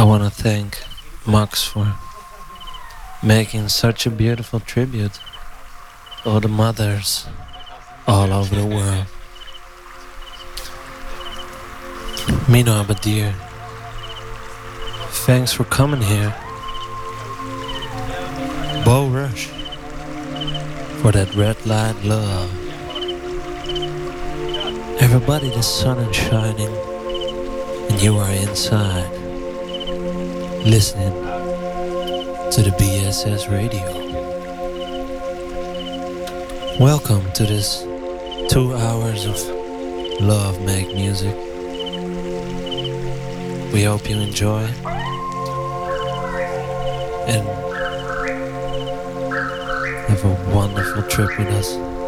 I want to thank Max for making such a beautiful tribute to all the mothers all over the world. Mino Abadir, thanks for coming here. Bo Rush, for that red light love. Everybody, the sun is shining, and you are inside, listening to the BSS radio. Welcome to this two hours of love make music. We hope you enjoy and have a wonderful trip with us.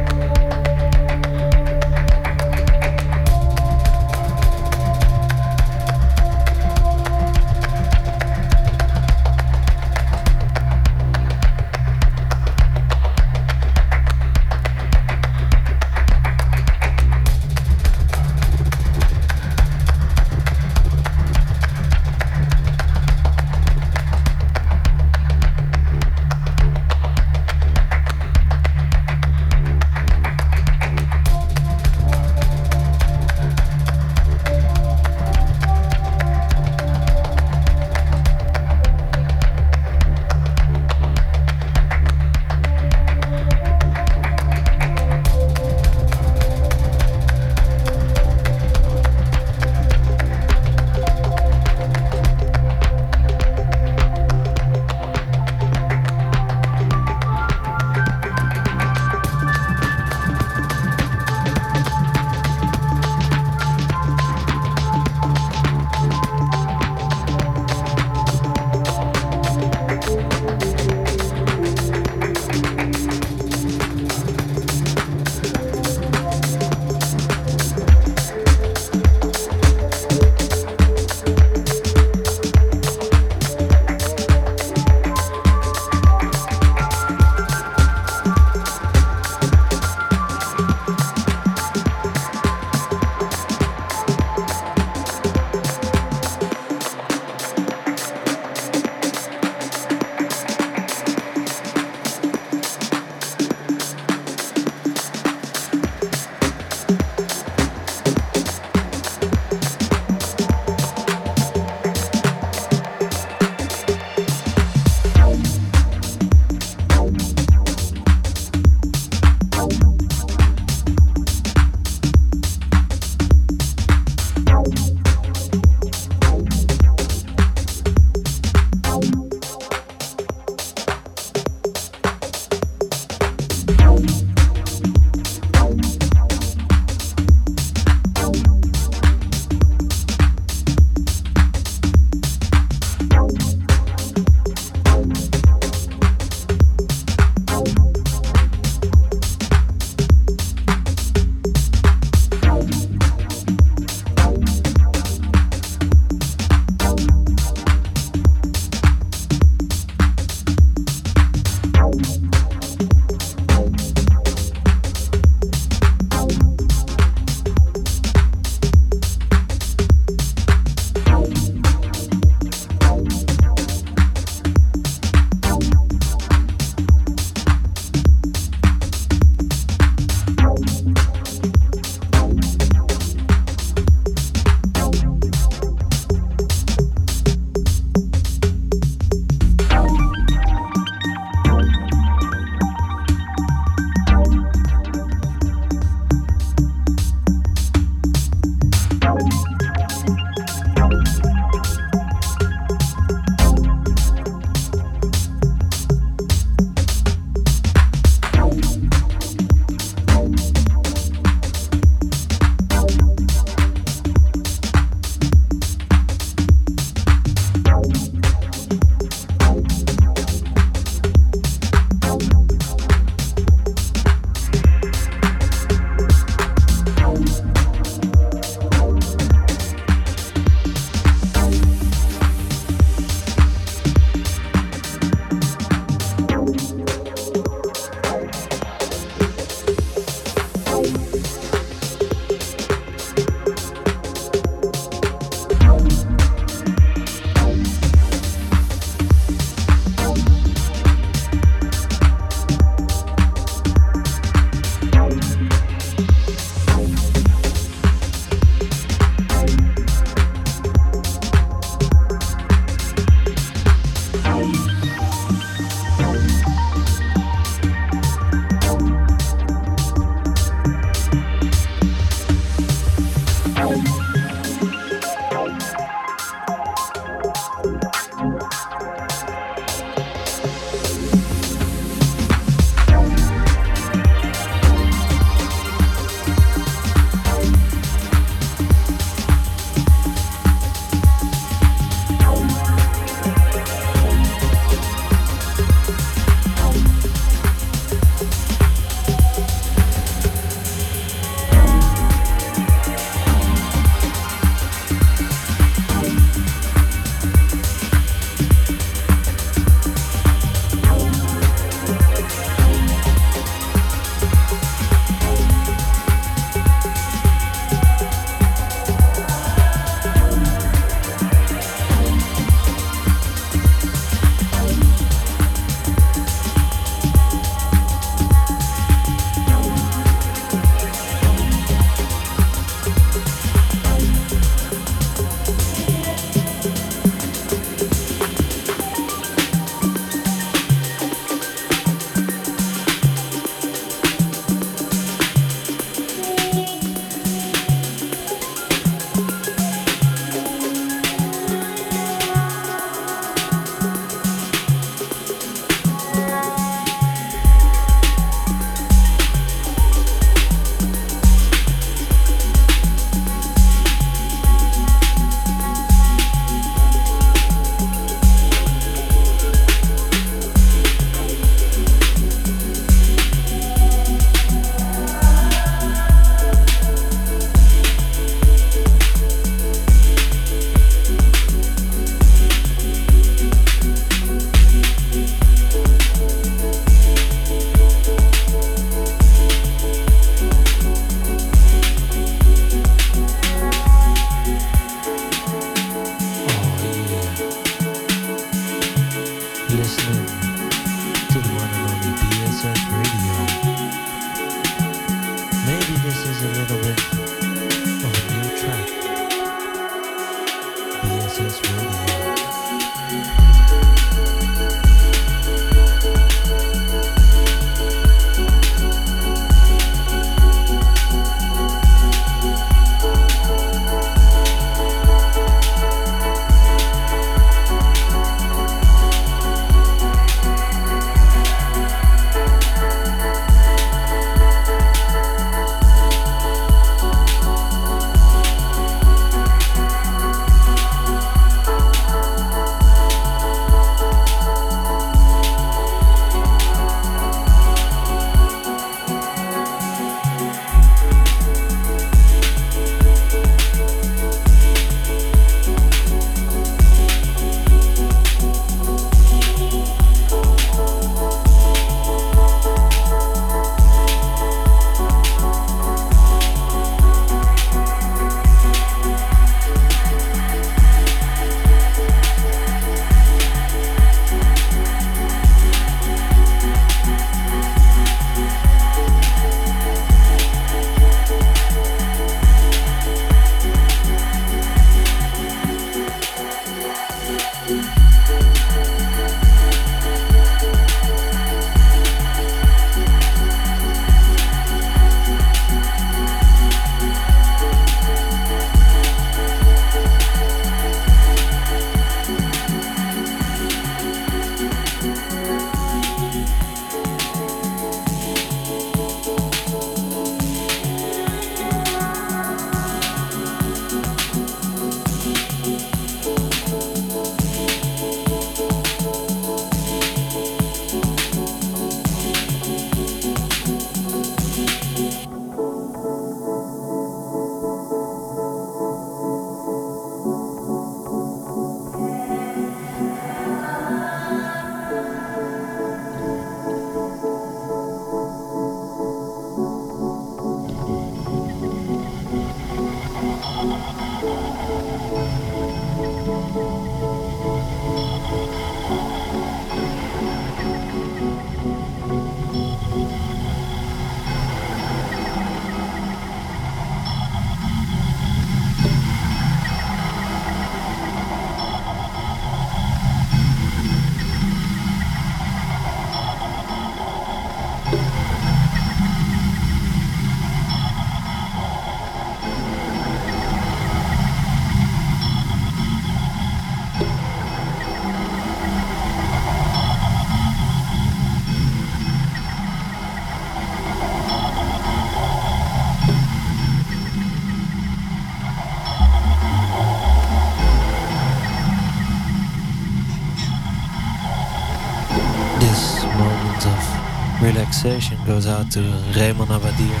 Relaxation goes out to Raymond Abadir,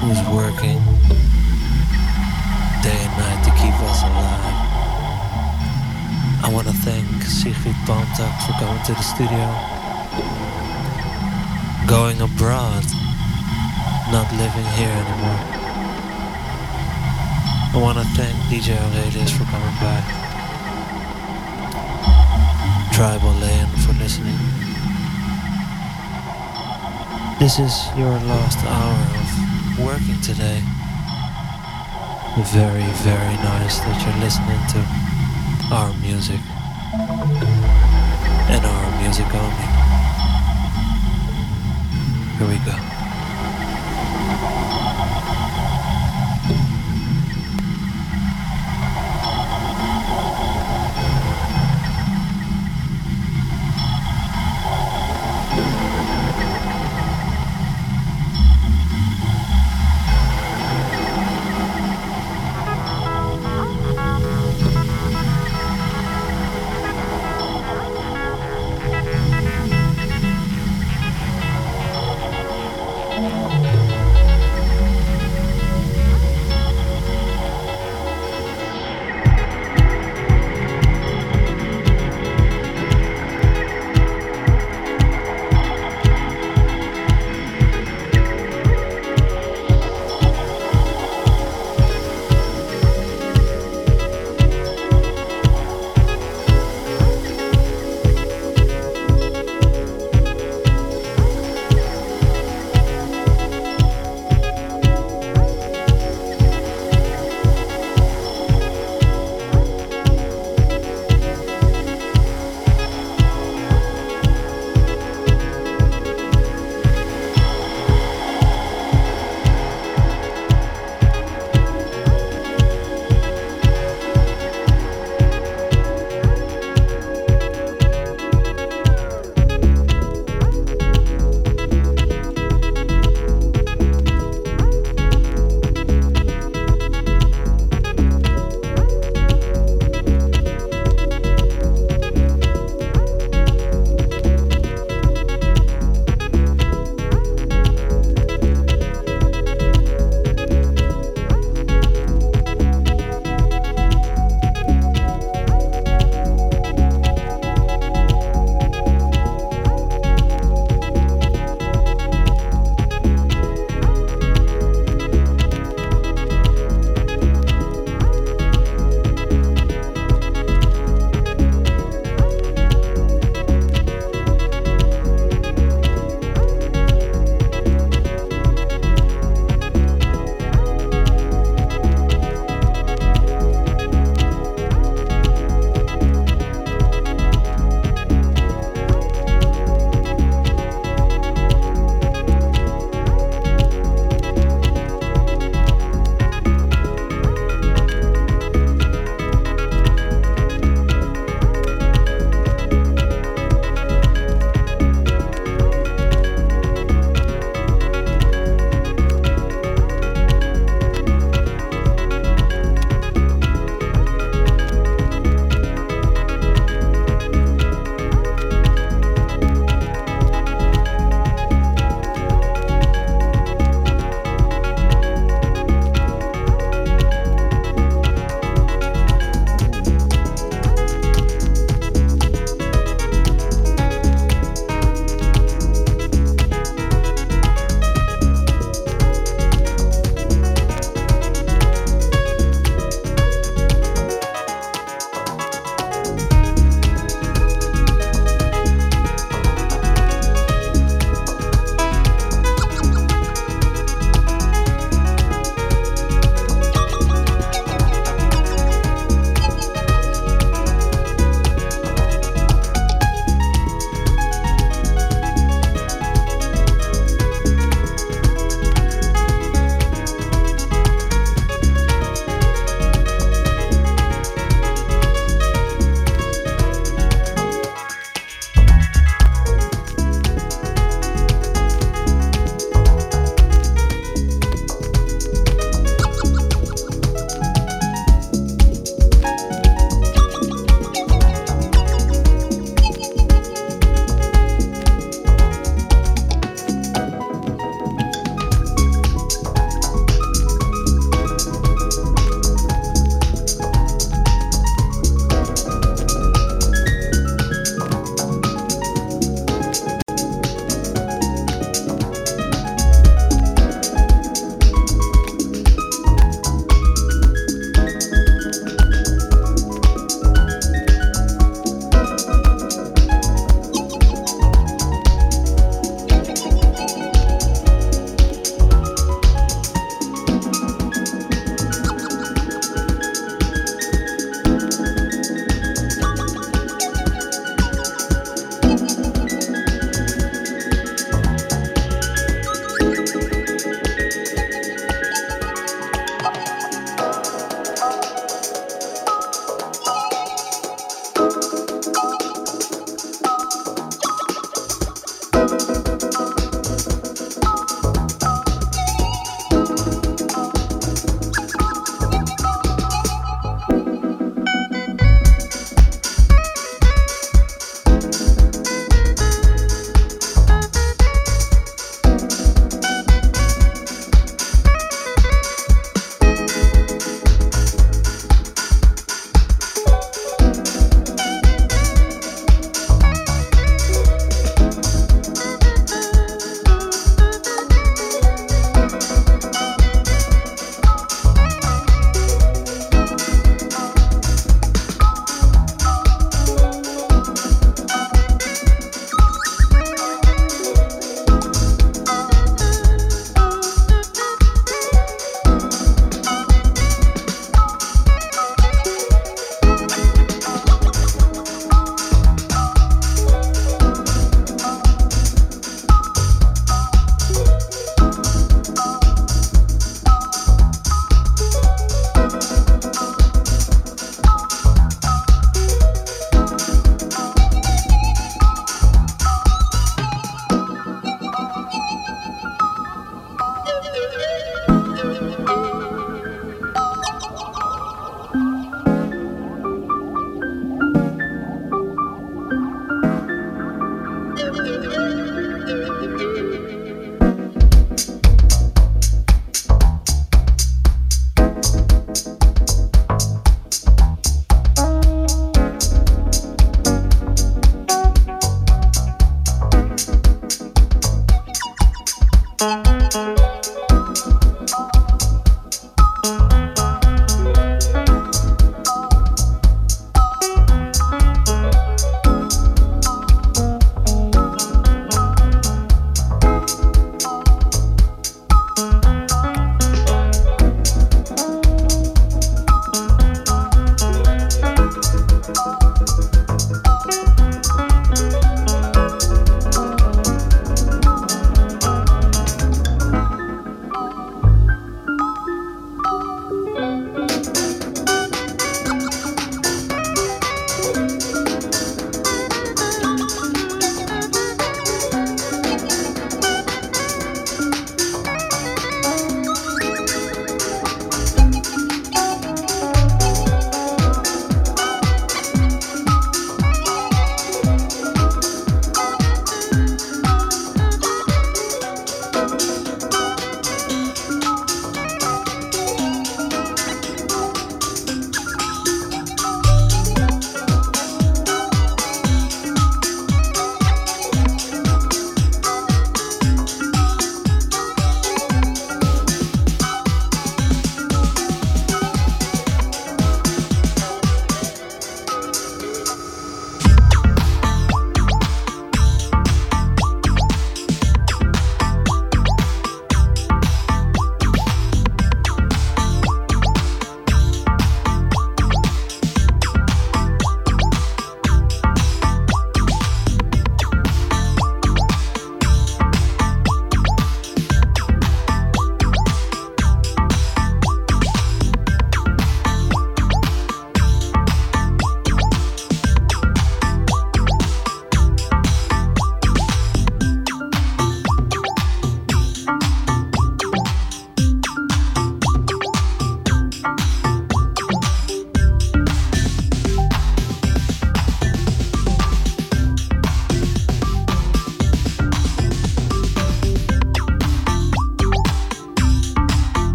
who's working day and night to keep us alive. I want to thank Sigrid Palmtak for coming to the studio. Going abroad, not living here anymore. I want to thank DJ Aurelius for coming by. Tribal Land for listening. This is your last hour of working today. Very, very nice that you're listening to our music and our music only. Here we go.